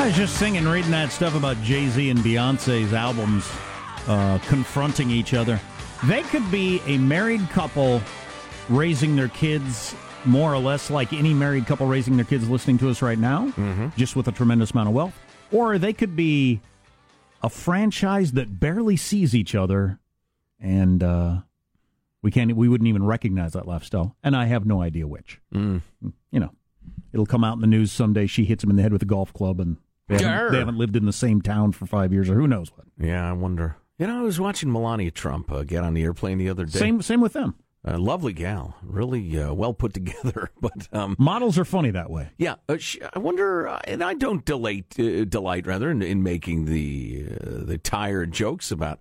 I was just singing, reading that stuff about Jay Z and Beyonce's albums uh, confronting each other. They could be a married couple raising their kids more or less like any married couple raising their kids listening to us right now, mm-hmm. just with a tremendous amount of wealth. Or they could be a franchise that barely sees each other and uh, we can't we wouldn't even recognize that lifestyle. And I have no idea which. Mm. You know, it'll come out in the news someday. She hits him in the head with a golf club and they haven't, they haven't, lived in the same town for five years, or who knows what. Yeah, I wonder. You know, I was watching Melania Trump uh, get on the airplane the other day. Same, same with them. A lovely gal, really uh, well put together. But um, models are funny that way. Yeah, uh, she, I wonder, uh, and I don't delight, uh, delight rather in, in making the uh, the tired jokes about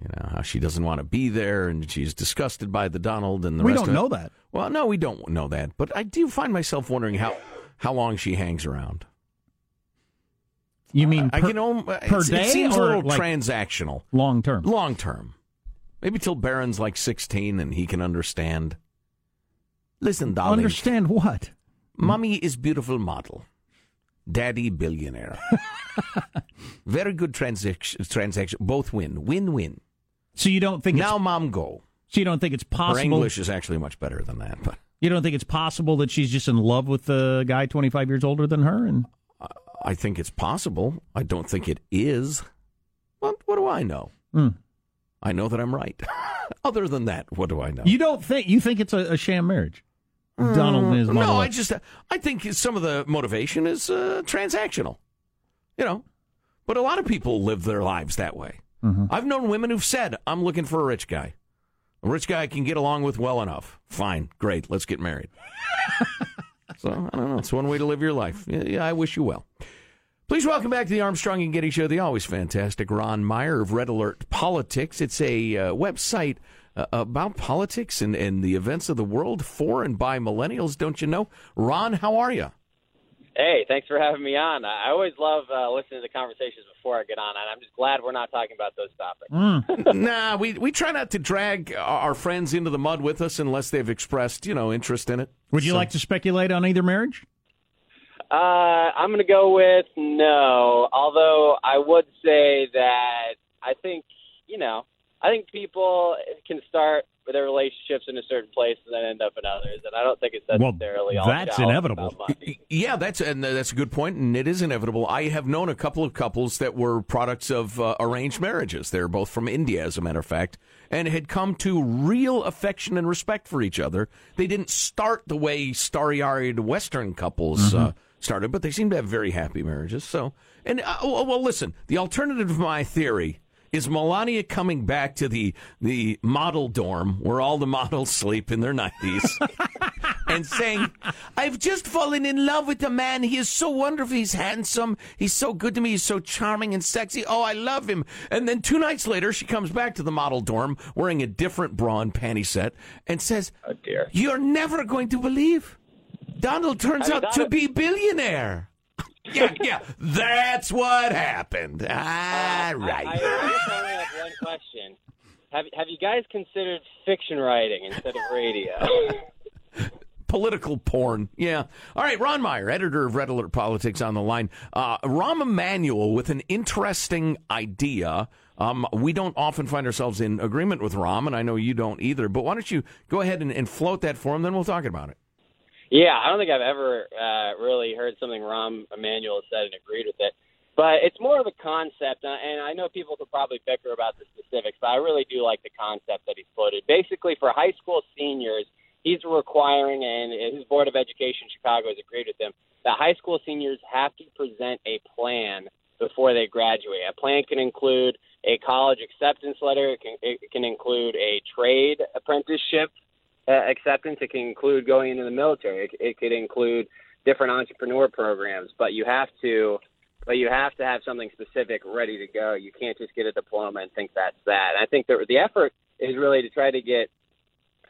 you know how she doesn't want to be there and she's disgusted by the Donald and the. We don't know that. Well, no, we don't know that. But I do find myself wondering how how long she hangs around. You mean per, I can only, uh, per day? It seems a little like transactional. Long term. Long term. Maybe till Barron's like 16 and he can understand. Listen, darling. Understand what? Mummy is beautiful model. Daddy billionaire. Very good transaction. Transaction. Both win. Win win. So you don't think now, mom, go. So you don't think it's possible? Her English is actually much better than that, but you don't think it's possible that she's just in love with the guy 25 years older than her and I think it's possible. I don't think it is. What, what do I know? Mm. I know that I'm right. Other than that, what do I know? You don't think you think it's a, a sham marriage? Mm, Donald and his No, I just I think some of the motivation is uh, transactional. You know, but a lot of people live their lives that way. Mm-hmm. I've known women who've said, "I'm looking for a rich guy." A rich guy I can get along with well enough. Fine, great, let's get married. So I don't know. It's one way to live your life. Yeah, I wish you well. Please welcome back to the Armstrong and Getty Show, the always fantastic Ron Meyer of Red Alert Politics. It's a uh, website uh, about politics and, and the events of the world for and by millennials, don't you know? Ron, how are you? Hey, thanks for having me on. I always love uh, listening to conversations before I get on, and I'm just glad we're not talking about those topics. Mm. nah, we we try not to drag our friends into the mud with us unless they've expressed, you know, interest in it. Would you so. like to speculate on either marriage? Uh, I'm going to go with no. Although I would say that I think you know I think people can start their relationships in a certain place and then end up in others. And I don't think it's necessarily well, all that's inevitable. Yeah, that's and that's a good point, and it is inevitable. I have known a couple of couples that were products of uh, arranged marriages. They're both from India, as a matter of fact, and had come to real affection and respect for each other. They didn't start the way starry-eyed Western couples. Mm-hmm. Uh, started, but they seem to have very happy marriages. So, and uh, well, listen, the alternative to my theory is Melania coming back to the the model dorm where all the models sleep in their nineties and saying, "I've just fallen in love with a man. He is so wonderful. He's handsome. He's so good to me. He's so charming and sexy. Oh, I love him." And then two nights later, she comes back to the model dorm wearing a different bra and panty set and says, "Oh dear, you're never going to believe." Donald turns out to be billionaire yeah, yeah. That's what happened. Ah, right. I, I only have one question. Have Have you guys considered fiction writing instead of radio? Political porn. Yeah. All right, Ron Meyer, editor of Red Alert Politics, on the line. Uh, Rahm Emanuel with an interesting idea Um, we don't often find ourselves in agreement with Rahm, and I know you don't either. But why don't you go ahead and, and float that for him? Then we'll talk about it. Yeah, I don't think I've ever uh, really heard something Rahm Emanuel said and agreed with it. But it's more of a concept, uh, and I know people could probably bicker about the specifics, but I really do like the concept that he's floated. Basically, for high school seniors, he's requiring, and his Board of Education Chicago has agreed with him, that high school seniors have to present a plan before they graduate. A plan can include a college acceptance letter, it can, it can include a trade apprenticeship Uh, acceptance, it can include going into the military, it, it could include different entrepreneur programs, but you have to but you have to have something specific ready to go. You can't just get a diploma and think that's that. And I think the the effort is really to try to get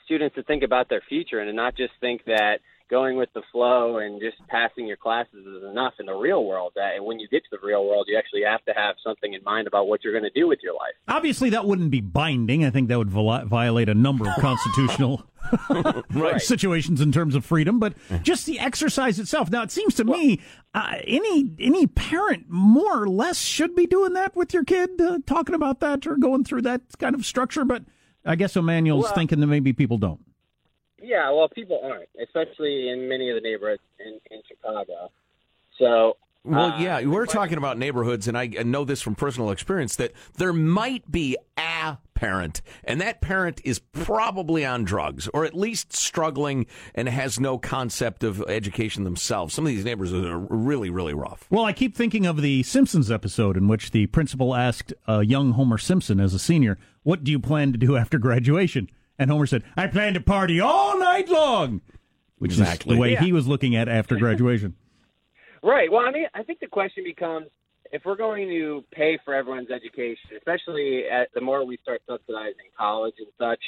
students to think about their future and to not just think that going with the flow and just passing your classes is enough in the real world. That when you get to the real world, you actually have to have something in mind about what you're going to do with your life. Obviously, that wouldn't be binding. I think that would violate a number of constitutional right. situations in terms of freedom. But just the exercise itself. Now, it seems to well, me uh, any any parent more or less should be doing that with your kid, uh, talking about that or going through that kind of structure. But I guess Emanuel's well, thinking that maybe people don't. Yeah, well, people aren't, especially in many of the neighborhoods in, in Chicago. So well, uh, yeah, we're talking about neighborhoods, and I know this from personal experience that there might be a parent, and that parent is probably on drugs or at least struggling and has no concept of education themselves. Some of these neighbors are really, really rough. Well, I keep thinking of the Simpsons episode in which the principal asked a young Homer Simpson as a senior, What do you plan to do after graduation? And Homer said, I plan to party all night long, which exactly. is the way yeah. he was looking at after graduation. right. Well, I mean, I think the question becomes if we're going to pay for everyone's education, especially at the more we start subsidizing college and such,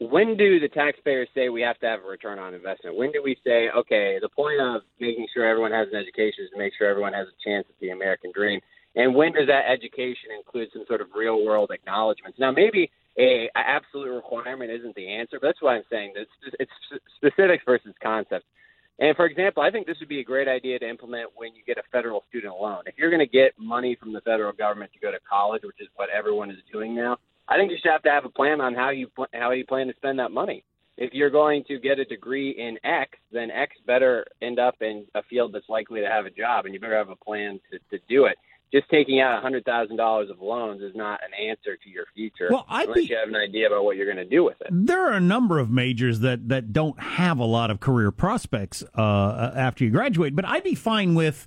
when do the taxpayers say we have to have a return on investment? When do we say, okay, the point of making sure everyone has an education is to make sure everyone has a chance at the American dream? And when does that education include some sort of real world acknowledgments? Now, maybe a, a absolute requirement isn't the answer, but that's why I'm saying. It's, it's specifics versus concepts. And for example, I think this would be a great idea to implement when you get a federal student loan. If you're going to get money from the federal government to go to college, which is what everyone is doing now, I think you should have to have a plan on how you how you plan to spend that money. If you're going to get a degree in X, then X better end up in a field that's likely to have a job, and you better have a plan to, to do it just taking out hundred thousand dollars of loans is not an answer to your future. Well, I unless you have an idea about what you're going to do with it. There are a number of majors that that don't have a lot of career prospects uh, after you graduate, but I'd be fine with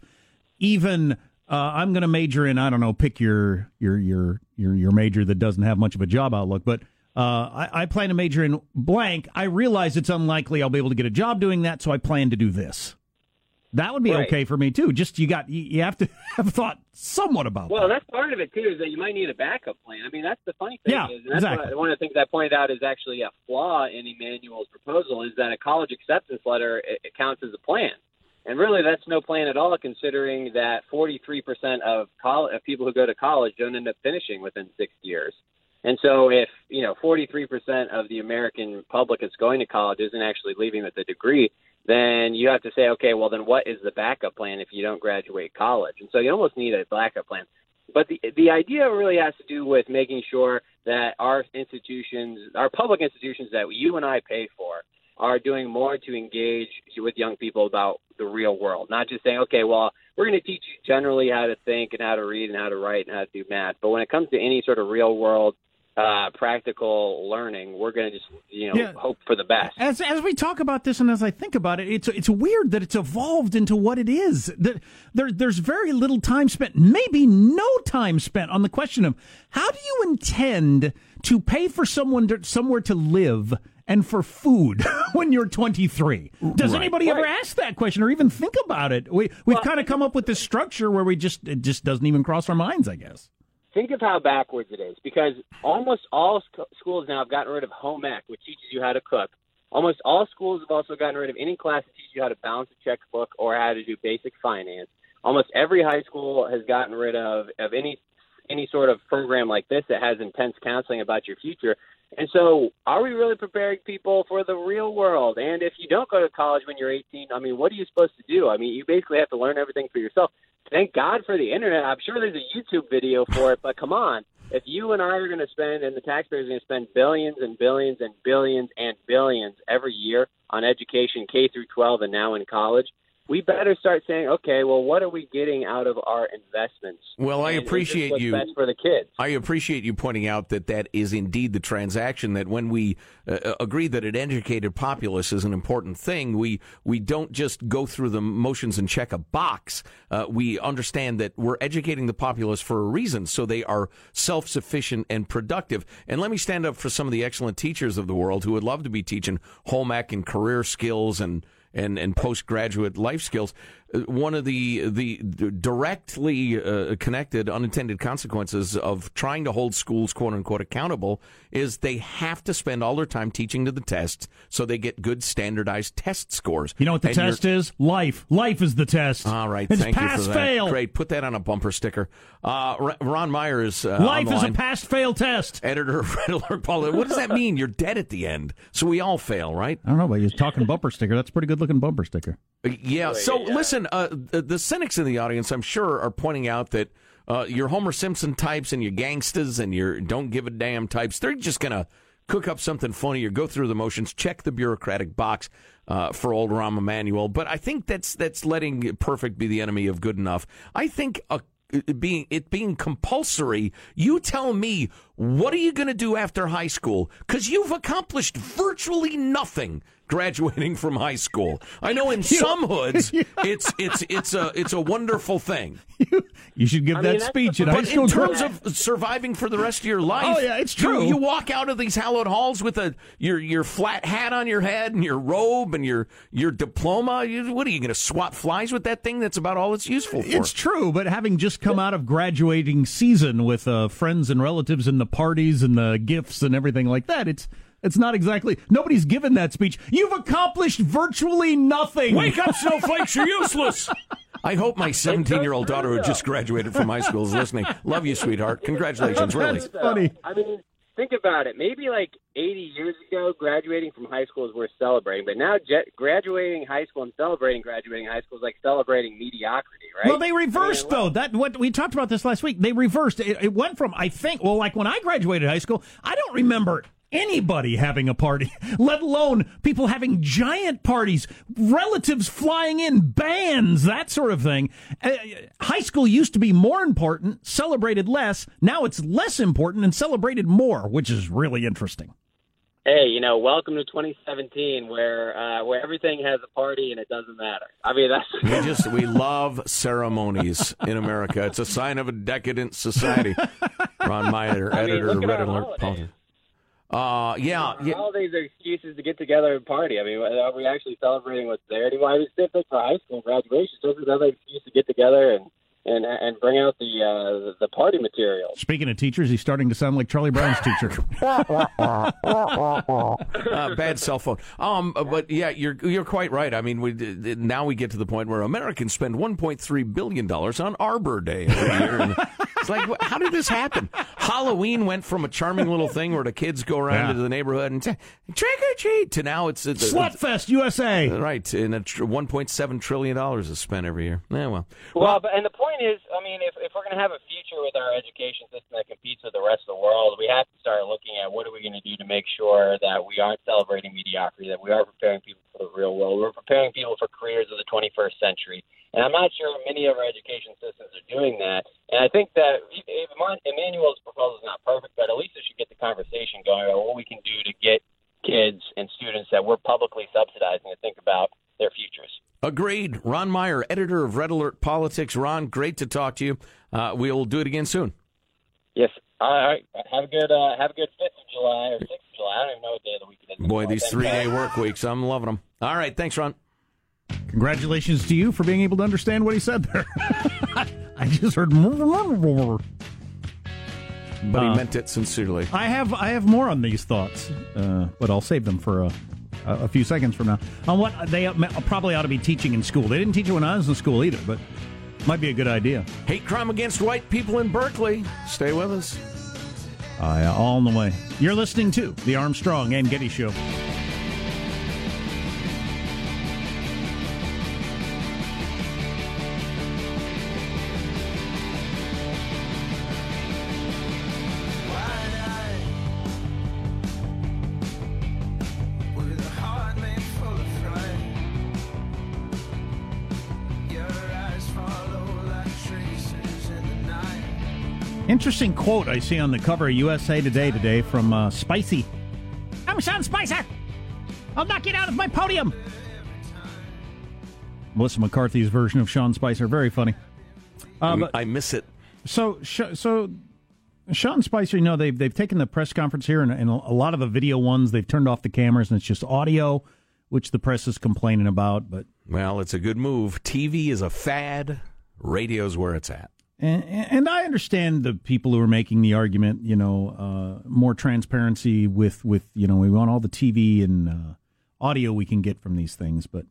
even. Uh, I'm going to major in I don't know, pick your your your your your major that doesn't have much of a job outlook, but. Uh, I, I plan to major in blank. I realize it's unlikely I'll be able to get a job doing that, so I plan to do this. That would be right. okay for me too. Just you got you, you have to have thought somewhat about. Well, that. that's part of it too. Is that you might need a backup plan. I mean, that's the funny thing. Yeah, is, and that's exactly. What, one of the things I pointed out is actually a flaw in Emanuel's proposal is that a college acceptance letter it, it counts as a plan. And really, that's no plan at all, considering that 43% of, college, of people who go to college don't end up finishing within six years. And so, if you know 43% of the American public that's going to college isn't actually leaving with a degree, then you have to say, okay, well, then what is the backup plan if you don't graduate college? And so you almost need a backup plan. But the the idea really has to do with making sure that our institutions, our public institutions that you and I pay for, are doing more to engage with young people about the real world. Not just saying, okay, well, we're going to teach you generally how to think and how to read and how to write and how to do math. But when it comes to any sort of real world uh, practical learning, we're going to just you know yeah. hope for the best. As as we talk about this, and as I think about it, it's it's weird that it's evolved into what it is. That there there's very little time spent, maybe no time spent on the question of how do you intend to pay for someone to, somewhere to live and for food when you're 23. Does right. anybody right. ever ask that question or even think about it? We we've well, kind of come up with this structure where we just it just doesn't even cross our minds, I guess think of how backwards it is because almost all sc- schools now have gotten rid of home ec, which teaches you how to cook. Almost all schools have also gotten rid of any class that teaches you how to balance a checkbook or how to do basic finance. Almost every high school has gotten rid of of any any sort of program like this that has intense counseling about your future. And so, are we really preparing people for the real world? And if you don't go to college when you're 18, I mean, what are you supposed to do? I mean, you basically have to learn everything for yourself thank God for the internet. I'm sure there's a YouTube video for it, but come on. if you and I are going to spend, and the taxpayers are going to spend billions and billions and billions and billions every year on education, K through 12, and now in college, we better start saying, okay, well, what are we getting out of our investments? Well, I And appreciate you. best for the kids. I appreciate you pointing out that that is indeed the transaction. That when we uh, agree that an educated populace is an important thing, we we don't just go through the motions and check a box. Uh, we understand that we're educating the populace for a reason, so they are self sufficient and productive. And let me stand up for some of the excellent teachers of the world who would love to be teaching home ec and career skills and and, and postgraduate life skills. Uh, One of the the directly uh, connected unintended consequences of trying to hold schools quote unquote accountable is they have to spend all their time teaching to the tests so they get good standardized test scores. You know what the And test is? Life. Life is the test. All right, It's thank pass you for that. fail. Great, put that on a bumper sticker. Uh, R- Ron Meyer is uh, Life on is a line. pass fail test. editor of Red Alert Politics. What does that mean? You're dead at the end, so we all fail, right? I don't know, but you're talking bumper sticker. That's a pretty good looking bumper sticker. Yeah. So listen, uh, the, cynics in the audience, I'm sure, are pointing out that uh, your Homer Simpson types and your gangsters and your don't give a damn types, they're just gonna cook up something funny or go through the motions, check the bureaucratic box uh, for old Rahm Emanuel. But I think that's that's letting perfect be the enemy of good enough. I think a it being it being compulsory you tell me what are you going to do after high school because you've accomplished virtually nothing graduating from high school i know in some hoods it's it's it's a it's a wonderful thing You should give I that mean, speech the- in high but school. in terms of surviving for the rest of your life, Oh, yeah, it's you- true. You, walk out of these hallowed halls with a your your flat hat on your head and your robe and your your diploma. You, what are you going to swat flies with that thing? That's about all it's useful for. It's true, but having just come out of graduating season with uh, friends and relatives and the parties and the gifts and everything like that, it's it's not exactly nobody's given that speech. You've accomplished virtually nothing. Wake up, snowflakes! You're useless. I hope my 17 year old daughter who just graduated from high school is listening. Love you, sweetheart. Congratulations, really. That's funny. I mean, think about it. Maybe like 80 years ago, graduating from high school is worth celebrating. But now, jet, graduating high school and celebrating graduating high school is like celebrating mediocrity, right? Well, they reversed I mean, though. That what we talked about this last week. They reversed. It, it went from I think well, like when I graduated high school, I don't remember anybody having a party, let alone people having giant parties, relatives flying in, bands, that sort of thing. Uh, high school used to be more important, celebrated less. Now it's less important and celebrated more, which is really interesting. Hey, you know, welcome to 2017, where uh, where everything has a party and it doesn't matter. I mean, that's We just we love ceremonies in America. It's a sign of a decadent society. Ron Meyer, I mean, editor look of at Red our Alert holidays. Politics. Uh, yeah, yeah. holidays are excuses to get together and party. I mean, are we actually celebrating what's there anymore? I mean, same thing for high school graduation. It's just another excuse to get together and and and bring out the uh, the party material. Speaking of teachers, he's starting to sound like Charlie Brown's teacher. uh, bad cell phone. Um, but yeah, you're you're quite right. I mean, we now we get to the point where Americans spend 1.3 billion dollars on Arbor Day every year. And it's like, how did this happen? Halloween went from a charming little thing where the kids go around Yeah. to the neighborhood and say, trick or treat to now it's, it's Slutfest USA. right, and a tr- 1.7 trillion dollars is spent every year. Yeah, well, Well, but and the point is, I mean, if if we're going to have a future with our education system that competes with the rest of the world, we have to start looking at what are we going to do to make sure that we aren't celebrating mediocrity, that we are preparing people for the real world. We're preparing people for careers of the 21st century. And I'm not sure many of our education systems are doing that. And I think that Emanuel's proposal is not perfect, but at least it should get the conversation going about what we can do to get kids and students that we're publicly subsidizing to think about their futures. agreed. Ron Meyer, editor of Red Alert Politics. Ron, great to talk to you. Uh, we'll do it again soon. Yes. All right. Have a good uh, have a good fifth of July or sixth of July. I don't even know what day of the week it is. Boy, these three day work weeks, I'm loving them. All right, thanks, Ron. Congratulations to you for being able to understand what he said there. I just heard. But he Uh, meant it sincerely. I have I have more on these thoughts, uh, but I'll save them for a, a, few seconds from now. On what they probably ought to be teaching in school. They didn't teach it when I was in school either, but might be a good idea. Hate crime against white people in Berkeley. Stay with us. Uh, all on the way. You're listening to the Armstrong and Getty Show. Interesting quote I see on the cover of USA Today today from uh, Spicy. I'm Sean Spicer. I'll knock you down with my podium. Melissa McCarthy's version of Sean Spicer, very funny. Uh, but, I miss it. So, so Sean Spicer, you know, they've they've taken the press conference here, and, and a lot of the video ones they've turned off the cameras, and it's just audio, which the press is complaining about. But well, it's a good move. TV is a fad. Radio's where it's at. And, and I understand the people who are making the argument, you know, uh, more transparency with, with, you know, we want all the TV and uh, audio we can get from these things. But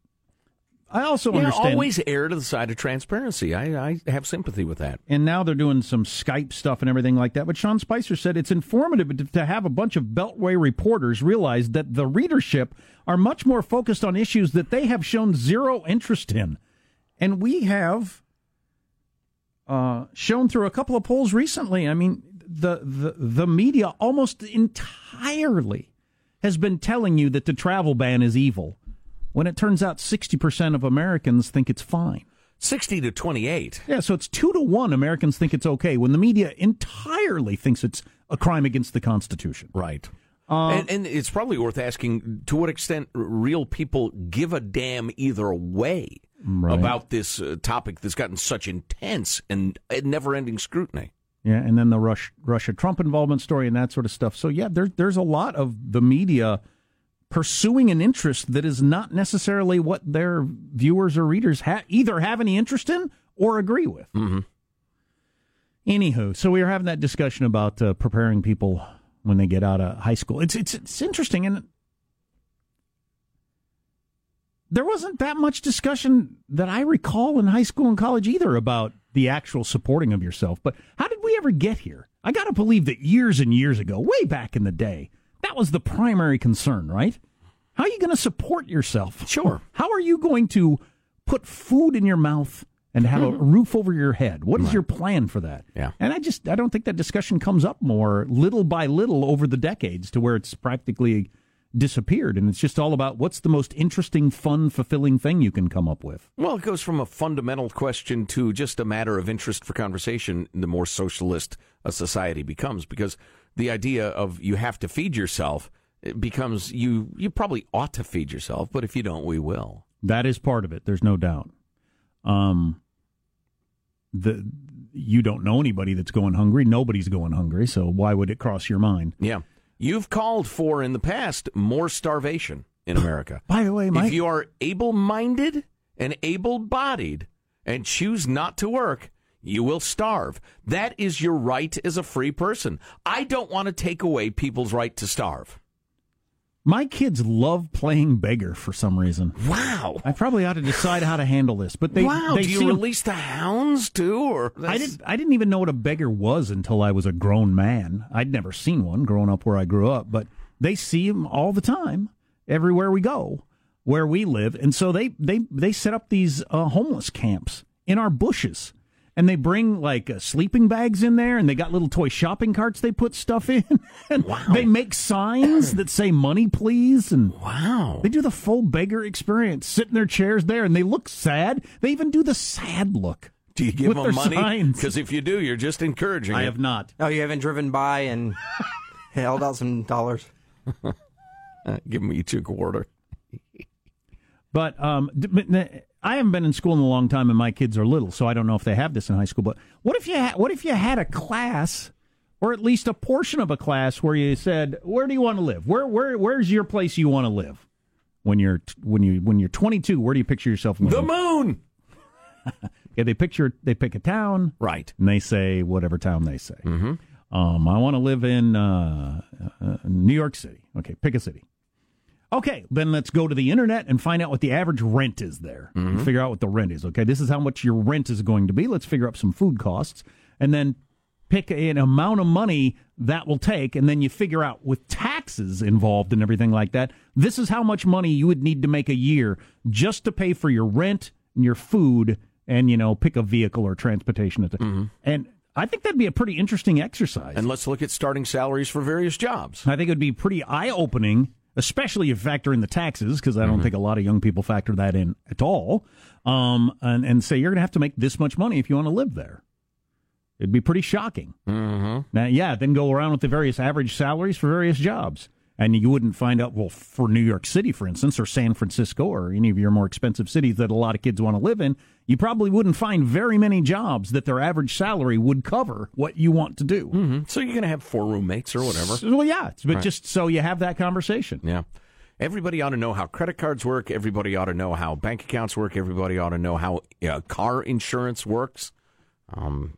I also yeah, understand. always err to the side of transparency. I, I have sympathy with that. And now they're doing some Skype stuff and everything like that. But Sean Spicer said it's informative to have a bunch of Beltway reporters realize that the readership are much more focused on issues that they have shown zero interest in. And we have uh, shown through a couple of polls recently. I mean, the, the the media almost entirely has been telling you that the travel ban is evil, when it turns out sixty percent of Americans think it's fine. 60 to 28. Yeah, so it's two to one Americans think it's okay when the media entirely thinks it's a crime against the Constitution. Right. Uh, and, and, it's probably worth asking to what extent real people give a damn either way right. about this uh, topic that's gotten such intense and never-ending scrutiny. Yeah, and then the Rush, Russia Trump involvement story and that sort of stuff. So yeah, there, there's a lot of the media pursuing an interest that is not necessarily what their viewers or readers ha- either have any interest in or agree with. Mm-hmm. Anywho, so we were having that discussion about uh, preparing people when they get out of high school. It's it's it's interesting, and there wasn't that much discussion that I recall in high school and college either about the actual supporting of yourself. But how did we ever get here? I got to believe that years and years ago, way back in the day, that was the primary concern, right? How are you going to support yourself? Sure. How are you going to put food in your mouth and have a mm-hmm. roof over your head? What is right. your plan for that? Yeah. And I just I don't think that discussion comes up more little by little over the decades to where it's practically disappeared and it's just all about what's the most interesting fun fulfilling thing you can come up with. Well it goes from a fundamental question to just a matter of interest for conversation the more socialist a society becomes because the idea of you have to feed yourself becomes you you probably ought to feed yourself but if you don't we will. That is part of it there's no doubt. Um the you don't know anybody that's going hungry. Nobody's going hungry so why would it cross your mind? Yeah You've called for in the past more starvation in America. By the way, Mike, if you are able minded and able bodied and choose not to work, you will starve. That is your right as a free person. I don't want to take away people's right to starve. My kids love playing beggar for some reason. Wow! I probably ought to decide how to handle this. But they wow. They Do you seem, release the hounds too? Or I didn't. I didn't even know what a beggar was until I was a grown man. I'd never seen one growing up where I grew up. But they see them all the time, everywhere we go, where we live, and so they they they set up these uh, homeless camps in our bushes and they bring like uh, sleeping bags in there and they got little toy shopping carts they put stuff in. And wow. they make signs that say money please and wow. they do the full beggar experience sit in their chairs there and they look sad. They even do the sad look do you give them money? because if you do you're just encouraging i it. have not. Oh you haven't driven by and held out some dollars? Uh, give me each a quarter but um I haven't been in school in a long time, and my kids are little, so I don't know if they have this in high school. But what if you ha- what if you had a class, or at least a portion of a class, where you said, "Where do you want to live? Where where where's your place you want to live when you're when you when you're 22? Where do you picture yourself living? The moon." yeah, they picture they pick a town, right, and they say whatever town they say. Mm-hmm. Um, I want to live in uh, uh, New York City. Okay, pick a city. Okay, then let's go to the internet and find out what the average rent is there. Mm-hmm. Figure out what the rent is. Okay, this is how much your rent is going to be. Let's figure out some food costs and then pick an amount of money that will take. And then you figure out with taxes involved and everything like that, this is how much money you would need to make a year just to pay for your rent and your food and, you know, pick a vehicle or transportation. Mm-hmm. And I think that'd be a pretty interesting exercise. And let's look at starting salaries for various jobs. I think it would be pretty eye opening especially if you factor in the taxes, because I don't mm-hmm. think a lot of young people factor that in at all, um, and, and say you're going to have to make this much money if you want to live there. It'd be pretty shocking. Mm-hmm. Now, yeah, then go around with the various average salaries for various jobs. And you wouldn't find out, well, for New York City, for instance, or San Francisco, or any of your more expensive cities that a lot of kids want to live in, you probably wouldn't find very many jobs that their average salary would cover what you want to do. Mm-hmm. So you're going to have four roommates or whatever. So, well, yeah, but right. just so you have that conversation. Yeah. Everybody ought to know how credit cards work. Everybody ought to know how bank accounts work. Everybody ought to know how uh, car insurance works. Um,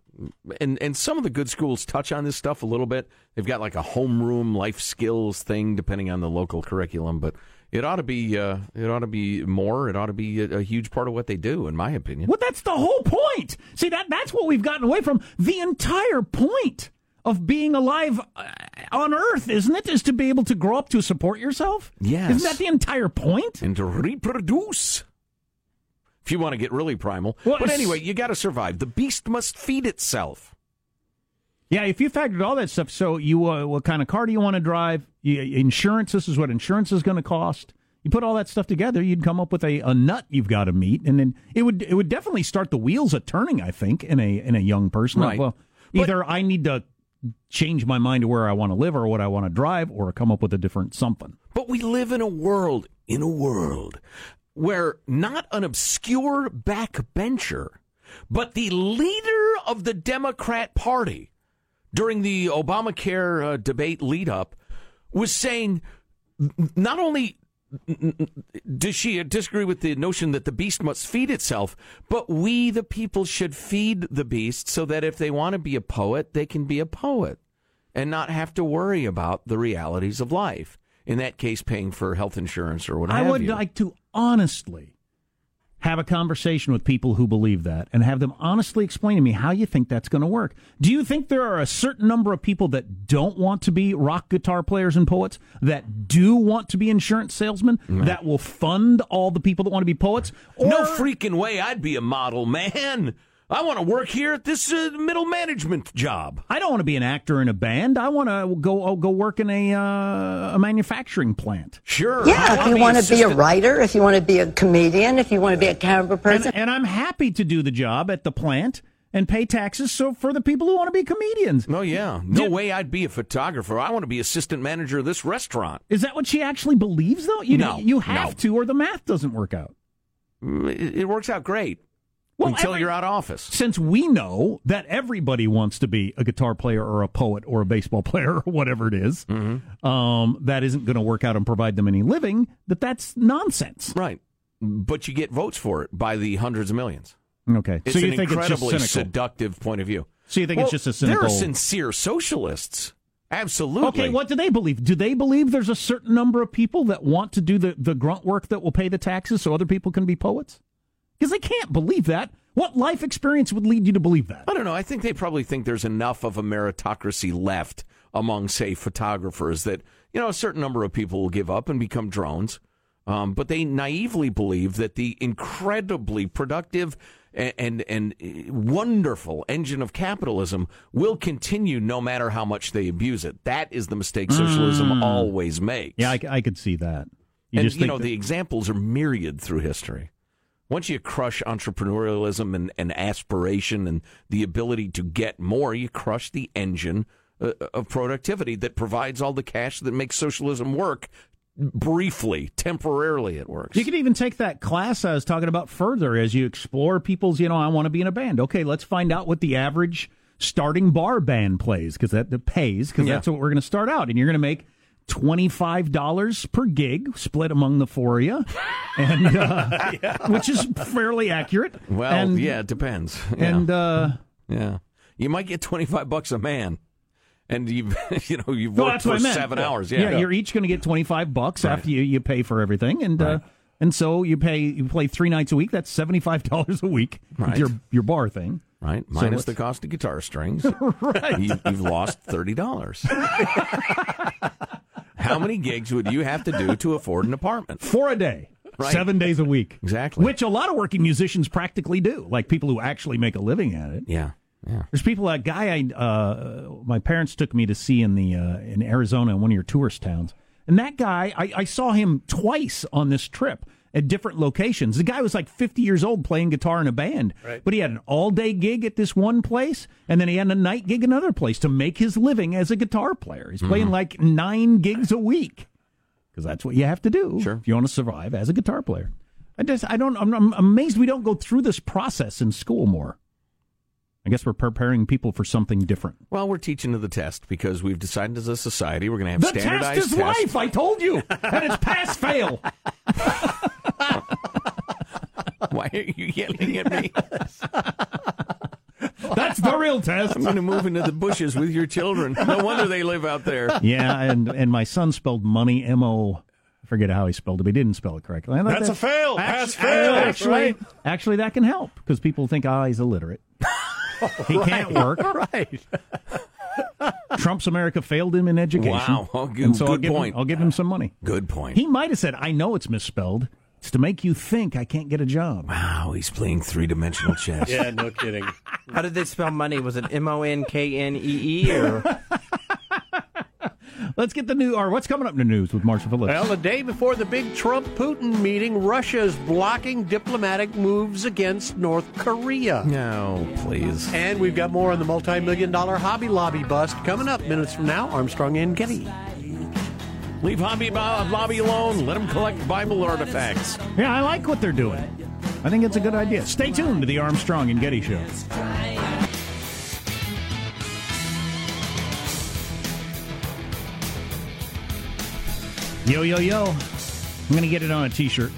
and and some of the good schools touch on this stuff a little bit. They've got like a homeroom life skills thing, depending on the local curriculum. But it ought to be uh, it ought to be more. It ought to be a, a, huge part of what they do, in my opinion. Well, that's the whole point. See that that's what we've gotten away from. The entire point of being alive uh, on Earth, isn't it? Is to be able to grow up to support yourself. Yes, isn't that the entire point? And to reproduce if you want to get really primal. Well, but anyway, you got to survive. The beast must feed itself. Yeah, if you factored all that stuff, so you uh, what kind of car do you want to drive? You, insurance. This is what insurance is going to cost. You put all that stuff together, you'd come up with a, a nut you've got to meet, and then it would it would definitely start the wheels a turning. I think in a in a young person. Right. Well, either but, I need to change my mind to where I want to live or what I want to drive, or come up with a different something. But we live in a world in a world where not an obscure backbencher, but the leader of the Democrat Party during the Obamacare uh, debate lead up was saying not only does she disagree with the notion that the beast must feed itself, but we, the people, should feed the beast so that if they want to be a poet, they can be a poet and not have to worry about the realities of life in that case, paying for health insurance or whatever. I would you. like to honestly have a conversation with people who believe that and have them honestly explain to me how you think that's going to work. Do you think there are a certain number of people that don't want to be rock guitar players and poets, that do want to be insurance salesmen, that will fund all the people that want to be poets? Or... No freaking way I'd be a model, man. I want to work here at this uh, middle management job. I don't want to be an actor in a band. I want to go oh, go work in a uh, a manufacturing plant. Sure. Yeah, if you want to be a writer, if you want to be a comedian, if you want to be a camera person, and, and I'm happy to do the job at the plant and pay taxes so for the people who want to be comedians. Oh yeah. No Did, way I'd be a photographer. I want to be assistant manager of this restaurant. Is that what she actually believes though? You no, you have no. to or the math doesn't work out. It, it works out great. Well, until every, you're out of office. Since we know that everybody wants to be a guitar player or a poet or a baseball player or whatever it is, mm-hmm. um, that isn't going to work out and provide them any living, that that's nonsense. Right. But you get votes for it by the hundreds of millions. Okay. It's so you an think incredibly it's just seductive point of view. So you think well, it's just a cynical... There are sincere socialists. Absolutely. Okay, what do they believe? Do they believe there's a certain number of people that want to do the, the grunt work that will pay the taxes so other people can be poets? Because they can't believe that. What life experience would lead you to believe that? I don't know. I think they probably think there's enough of a meritocracy left among, say, photographers that, you know, a certain number of people will give up and become drones. Um, but they naively believe that the incredibly productive and, and, and wonderful engine of capitalism will continue no matter how much they abuse it. That is the mistake socialism mm. always makes. Yeah, I, I could see that. You and you know that... the examples are myriad through history once you crush entrepreneurialism and, and aspiration and the ability to get more, you crush the engine uh, of productivity that provides all the cash that makes socialism work. Briefly, temporarily, it works. You can even take that class I was talking about further as you explore people's, you know, I want to be in a band. Okay, let's find out what the average starting bar band plays because that, that pays because yeah. that's what we're going to start out. And you're going to make $25 per gig split among the four of you, and, uh, yeah. which is fairly accurate. Well, and, yeah, it depends. And, yeah. Uh, yeah. You might get 25 bucks a man. And you've you know you've worked for seven hours. Yeah, yeah, you're each going to get twenty five bucks right. after you, you pay for everything, and uh, right. uh, and so you pay you play three nights a week. That's seventy five dollars a week. Right. your your bar thing. Right, minus so the cost of guitar strings. right, you, have lost thirty dollars. How many gigs would you have to do to afford an apartment? For a day. Right. Seven days a week. Exactly. Which a lot of working musicians practically do, like people who actually make a living at it. Yeah. Yeah. There's people. A guy I, uh, my parents took me to see in the uh, in Arizona, in one of your tourist towns. And that guy, I, I saw him twice on this trip at different locations. The guy was like 50 years old playing guitar in a band, Right. but he had an all day gig at this one place, and then he had a night gig at another place to make his living as a guitar player. He's playing mm-hmm. like nine gigs a week because that's what you have to do Sure. if you want to survive as a guitar player. I just, I don't, I'm, I'm amazed we don't go through this process in school more. I guess we're preparing people for something different. Well, we're teaching to the test because we've decided as a society we're going to have The standardized test is tests. life. I told you, and it's pass fail. Why are you yelling at me? That's the real test. I'm going to move into the bushes with your children. No wonder they live out there. Yeah, and and my son spelled money M O. I forget how he spelled it, but he didn't spell it correctly. That's that. a fail. Act- Pass fail. Actually, right? actually, that can help because people think, oh, he's illiterate. he can't work. Right. Trump's America failed him in education. Wow. Oh, good- and so I'll give point. Him, I'll give him some money. Good point. He might have said, "I know it's misspelled. It's to make you think I can't get a job." wow, he's playing three dimensional chess. Yeah, no kidding. How did they spell money? Was it M O N K N E E or? Let's get the new. Or what's coming up in the news with Marshall Phillips? Well, the day before the big Trump Putin meeting, Russia is blocking diplomatic moves against North Korea. No, please. And we've got more on the multi million dollar Hobby Lobby bust coming up minutes from now. Armstrong and Getty. Leave Hobby Lobby alone. Let him collect Bible artifacts. Yeah, I like what they're doing. I think it's a good idea. Stay tuned to the Armstrong and Getty Show. Yo, yo, yo. I'm going to get it on a t shirt.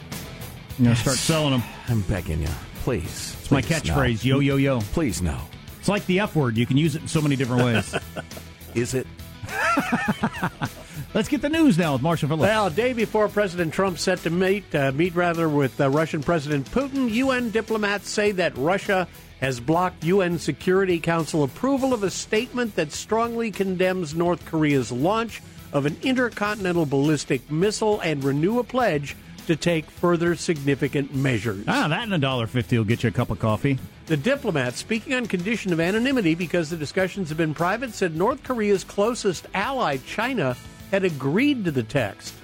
I'm going to start selling them. I'm begging you. Please. It's my catchphrase yo, yo, yo. Please, no. It's like the F word. You can use it in so many different ways. Is it? Let's get the news now with Marshall Phillips. Well, a day before President Trump set to meet, uh, meet rather with uh, Russian President Putin, UN diplomats say that Russia has blocked UN Security Council approval of a statement that strongly condemns North Korea's launch of an intercontinental ballistic missile and renew a pledge to take further significant measures. ah, that and a dollar fifty will get you a cup of coffee. The diplomat, speaking on condition of anonymity because the discussions have been private, said North Korea's closest ally, China, had agreed to the text.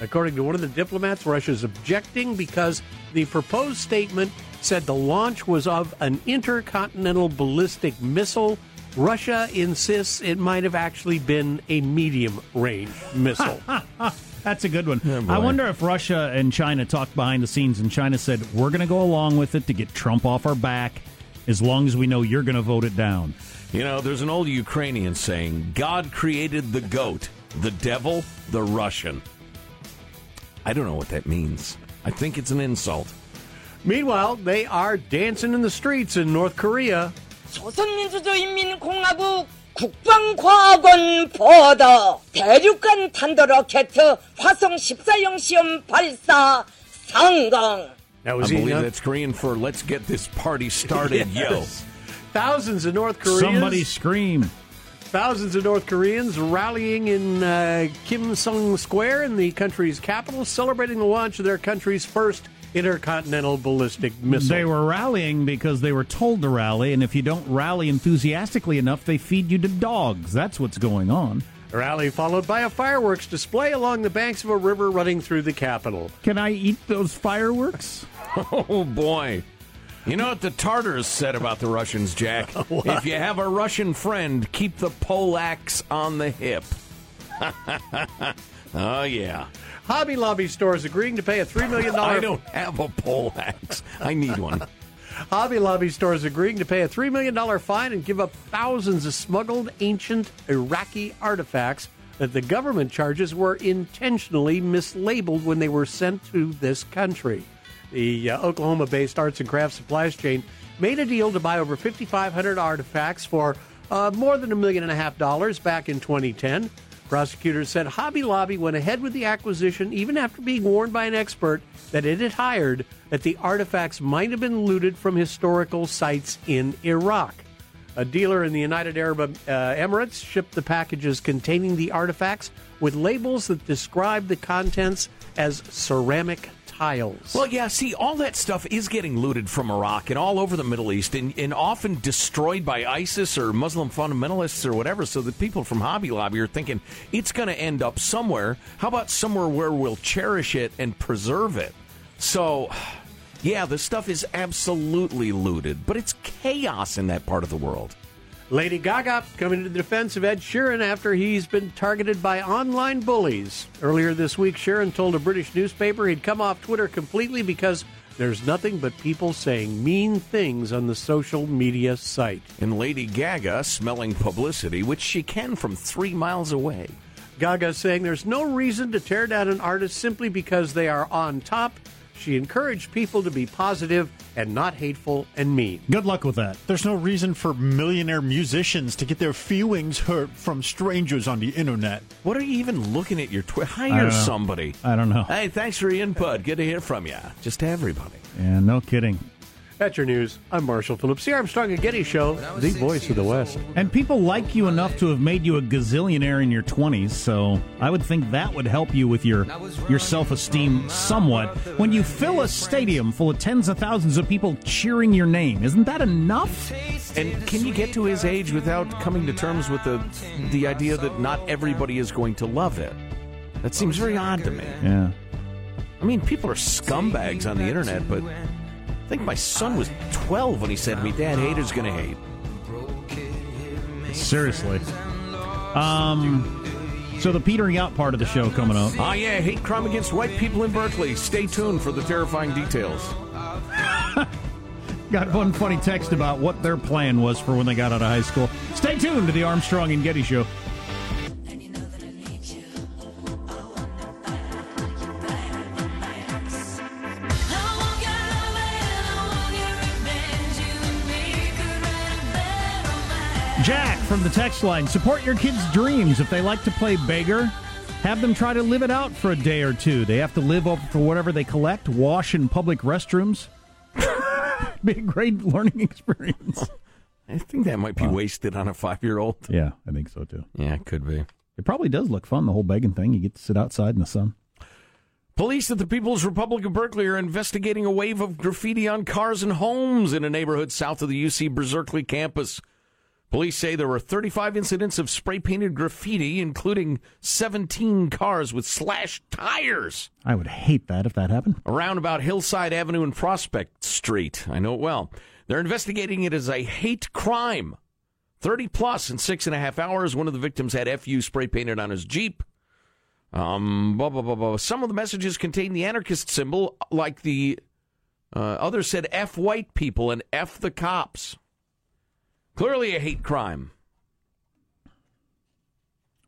According to one of the diplomats, Russia's objecting because the proposed statement said the launch was of an intercontinental ballistic missile. Russia insists it might have actually been a medium range missile. That's a good one. boy. I wonder if Russia and China talked behind the scenes and China said, we're going to go along with it to get Trump off our back as long as we know you're going to vote it down. You know, there's an old Ukrainian saying God created the goat, the devil, the Russian. I don't know what that means. I think it's an insult. Meanwhile, they are dancing in the streets in North Korea 조선민주주의인민공화국 국방과학원 보도 대륙간 탄도 로켓 화성 14형 시험 발사 성공. That I was believe enough. that's Korean for let's get this party started, yo. Thousands of North Koreans. Somebody scream. Thousands of North Koreans rallying in uh, Kim Sung Square in the country's capital, celebrating the launch of their country's first intercontinental ballistic missile. They were rallying because they were told to rally, and if you don't rally enthusiastically enough, they feed you to dogs. That's what's going on. The rally followed by a fireworks display along the banks of a river running through the capital. Can I eat those fireworks? Oh boy. You know what the Tartars said about the Russians, Jack? if you have a Russian friend, keep the poleaxe on the hip. oh yeah. Hobby Lobby stores agreeing to pay a $3 million. I don't have a poleaxe. I need one. Hobby Lobby stores agreeing to pay a $3 million fine and give up thousands of smuggled ancient Iraqi artifacts that the government charges were intentionally mislabeled when they were sent to this country. The uh, Oklahoma based arts and crafts supplies chain made a deal to buy over 5,500 artifacts for uh, more than a million and a half dollars back in 2010. Prosecutors said Hobby Lobby went ahead with the acquisition even after being warned by an expert that it had hired that the artifacts might have been looted from historical sites in Iraq. A dealer in the United Arab uh, Emirates shipped the packages containing the artifacts with labels that described the contents as ceramic tiles. Well, yeah, see, all that stuff is getting looted from Iraq and all over the Middle East and, and often destroyed by ISIS or Muslim fundamentalists or whatever. So the people from Hobby Lobby are thinking it's going to end up somewhere. How about somewhere where we'll cherish it and preserve it? So, yeah, the stuff is absolutely looted, but it's chaos in that part of the world. Lady Gaga coming to the defense of Ed Sheeran after he's been targeted by online bullies. Earlier this week, Sheeran told a British newspaper he'd come off Twitter completely because there's nothing but people saying mean things on the social media site. And Lady Gaga smelling publicity, which she can from three miles away. Gaga saying there's no reason to tear down an artist simply because they are on top. She encouraged people to be positive and not hateful and mean. Good luck with that. There's no reason for millionaire musicians to get their feelings hurt from strangers on the internet. What are you even looking at your Twitter? I Hire don't somebody. I don't know. Hey, thanks for your input. Good to hear from you. Just everybody. Yeah, no kidding. That's your news. I'm Marshall Phillips, the Armstrong and Getty Show, the voice of the West. And people like you enough to have made you a gazillionaire in your 20s, so I would think that would help you with your your self-esteem somewhat. When you fill a stadium full of tens of thousands of people cheering your name, isn't that enough? And can you get to his age without coming to terms with the the idea that not everybody is going to love it? That seems very odd to me. Yeah. I mean, people are scumbags on the internet, but I think my son was 12 when he said to me, Dad, haters gonna hate. Seriously. Um so the petering out part of the show coming up. Oh, yeah, hate crime against white people in Berkeley. Stay tuned for the terrifying details. Got one funny text about what their plan was for when they got out of high school. Stay tuned to the Armstrong and Getty show. From the text line support your kids' dreams. If they like to play beggar, have them try to live it out for a day or two. They have to live off for whatever they collect, wash in public restrooms. Be a great learning experience. I think that might be wasted on a five year old. Yeah, I think so too. Yeah, it could be. It probably does look fun, the whole begging thing. You get to sit outside in the sun. Police at the People's Republic of Berkeley are investigating a wave of graffiti on cars and homes in a neighborhood south of the UC Berkeley campus. Police say there were 35 incidents of spray painted graffiti, including 17 cars with slashed tires I would hate that if that happened. around about Hillside Avenue and Prospect Street. I know it well. They're investigating it as a hate crime. 30 plus in six and a half hours. One of the victims had FU spray painted on his Jeep. Um, blah, blah, blah, blah. Some of the messages contain the anarchist symbol, like the uh, others said F white people and F the cops. Clearly a hate crime.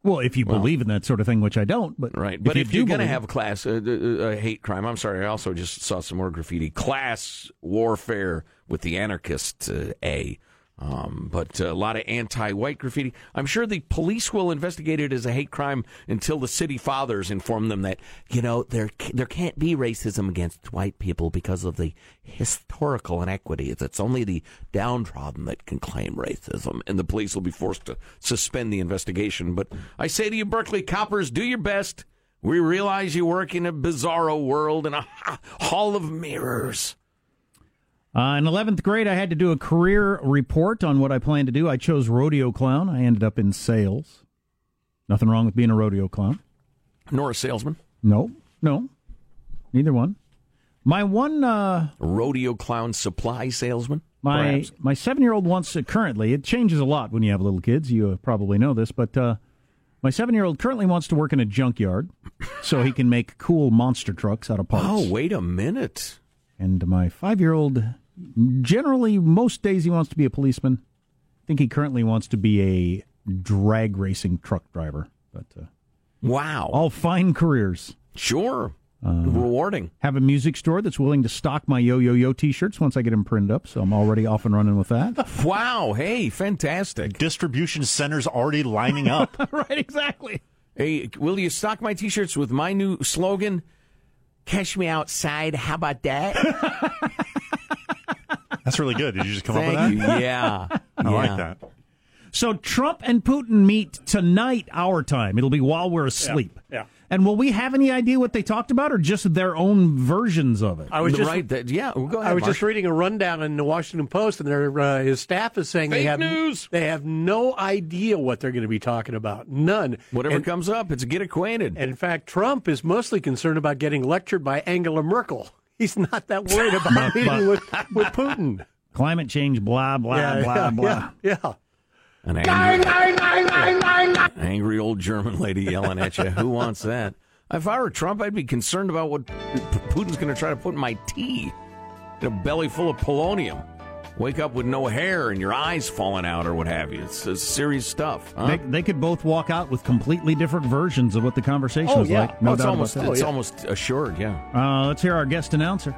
Well, if you Well- believe in that sort of thing, which I don't, but Right, but if, you you're going to have a class, uh, uh, a hate crime, I'm sorry, I also just saw some more graffiti. Class warfare with the anarchist uh, A. Um, but a lot of anti-white graffiti. I'm sure the police will investigate it as a hate crime until the city fathers inform them that you know there there can't be racism against white people because of the historical inequities. It's only the downtrodden that can claim racism, and the police will be forced to suspend the investigation. But I say to you, Berkeley coppers, do your best. We realize you work in a bizarro world in a ha- hall of mirrors. Uh, in 11th grade, I had to do a career report on what I planned to do. I chose rodeo clown. I ended up in sales. Nothing wrong with being a rodeo clown. Nor a salesman, No, no, neither one. My one, uh, rodeo clown supply salesman. my perhaps. my seven year old wants to currently. It changes a lot when you have little kids. You uh, probably know this, but uh, my seven year old currently wants to work in a junkyard, so he can make cool monster trucks out of parts. Oh, wait a minute. And my five year old, generally, most days he wants to be a policeman. I think he currently wants to be a drag racing truck driver. But uh, Wow. all fine careers. Sure. Rewarding. Have a music store that's willing to stock my Yo Yo Yo t shirts once I get them printed up, so I'm already off and running with that. Wow. Hey, fantastic. Distribution centers already lining up. right, exactly. Hey, will you stock my t-shirts with my new slogan? Cash me outside. How about that? That's really good. Did you just come up with that? you. Yeah. I like that. So Trump and Putin meet tonight, our time. It'll be while we're asleep. Yeah. And will we have any idea what they talked about, or just their own versions of it? I was just right. That, yeah, well, go ahead. I was Mark. just reading a rundown in the Washington Post, and their uh, his staff is saying they have news. they have no idea what they're going to be talking about. None. Whatever And- comes up, it's get acquainted. And in fact, Trump is mostly concerned about getting lectured by Angela Merkel. He's not that worried about meeting with, with Putin. Climate change, blah blah yeah, blah yeah, blah. Yeah, yeah. An angry, angry old German lady yelling at you. Who wants that? If I were Trump, I'd be concerned about what Putin's going to try to put in my tea. In a belly full of polonium. Wake up with no hair and your eyes falling out or what have you. It's, it's serious stuff. Huh? They, they could both walk out with completely different versions of what the conversation Oh, was yeah. like. No Oh, it's doubt almost about it's that. almost assured. Yeah. Uh, let's hear our guest announcer.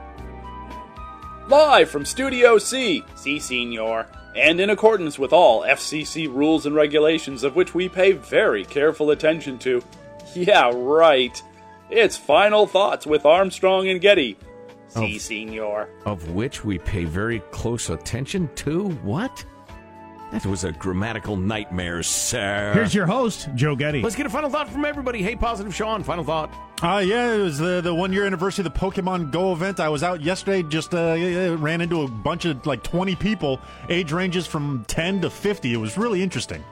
Live from Studio C, C Senior, and in accordance with all FCC rules and regulations of which we pay very careful attention to. Yeah, right. It's Final Thoughts with Armstrong and Getty. C Oh. Senior. Of which we pay very close attention to. What? That was a grammatical nightmare, sir. Here's your host, Joe Getty. Let's get a final thought from everybody. Hey, positive Sean, final thought. Uh, yeah, it was the, the one year anniversary of the Pokemon Go event. I was out yesterday, just uh, ran into a bunch of like 20 people, age ranges from 10 to 50. It was really interesting.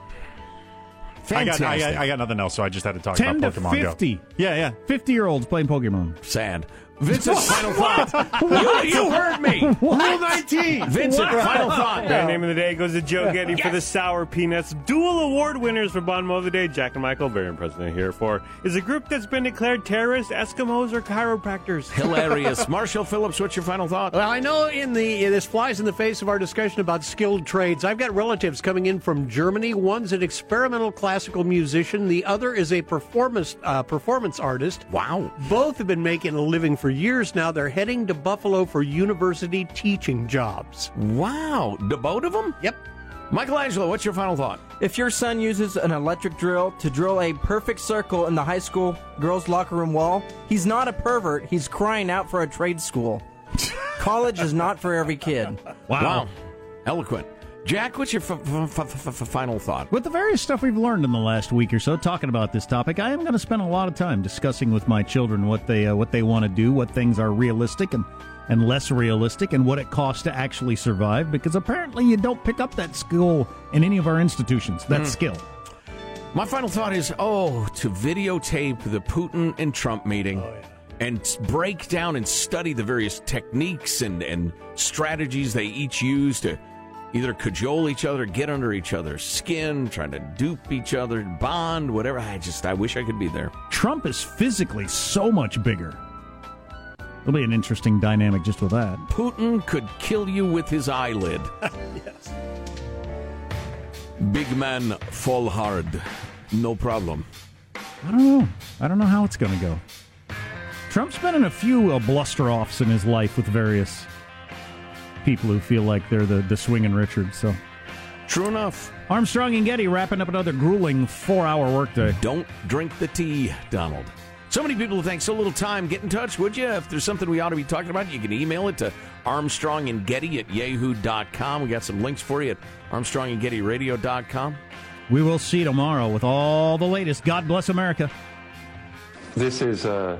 I got, I, got, I got nothing else, so I just had to talk 10 about to Pokemon 50. Go. Yeah, yeah. 50 year olds playing Pokemon. Sad. Vincent, final thought. you, you heard me. Rule 19. Vincent, final thought. The name of the day goes to Joe Getty for the Sour Peanuts. Dual award winners for Bon Mot of the Day, Jack and Michael, very impressive here for, is a group that's been declared terrorists, Eskimos, or chiropractors. Hilarious. Marshall Phillips, what's your final thought? Well, I know in the this flies in the face of our discussion about skilled trades. I've got relatives coming in from Germany. One's an experimental classical musician. The other is a performance uh, performance artist. Wow. Both have been making a living for years now. They're heading to Buffalo for university teaching jobs. Wow. The both of them? Yep. Michelangelo, what's your final thought? If your son uses an electric drill to drill a perfect circle in the high school girls' locker room wall, he's not a pervert. He's crying out for a trade school. College is not for every kid. Wow. Eloquent. Jack, what's your f- f- f- final thought? With the various stuff we've learned in the last week or so talking about this topic, I am going to spend a lot of time discussing with my children what they uh, what they want to do, what things are realistic and and less realistic, and what it costs to actually survive. Because apparently, you don't pick up that skill in any of our institutions. That skill. My final thought is oh, to videotape the Putin and Trump meeting and break down and study the various techniques and, and strategies they each use to either cajole each other, get under each other's skin, trying to dupe each other, bond, whatever. I just, I wish I could be there. Trump is physically so much bigger. It'll be an interesting dynamic just with that. Putin could kill you with his eyelid. yes. Big man fall hard. No problem. I don't know. I don't know how it's going to go. Trump's been in a few uh, bluster offs in his life with various people who feel like they're the, the swinging Richard. So True enough. Armstrong and Getty wrapping up another grueling four hour workday. Don't drink the tea, Donald. So many people think so little time. Get in touch, would you? If there's something we ought to be talking about, you can email it to Armstrong and Getty at yahoo.com. We got some links for you at armstrongandgettyradio.com. We will see you tomorrow with all the latest. God bless America. This is a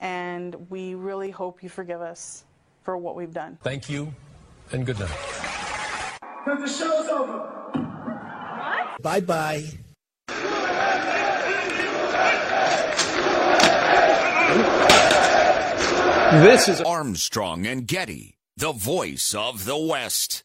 and we really hope you forgive us for what we've done. Thank you, and good night. Because the show's over. What? Bye bye. This is Armstrong and Getty, the voice of the West.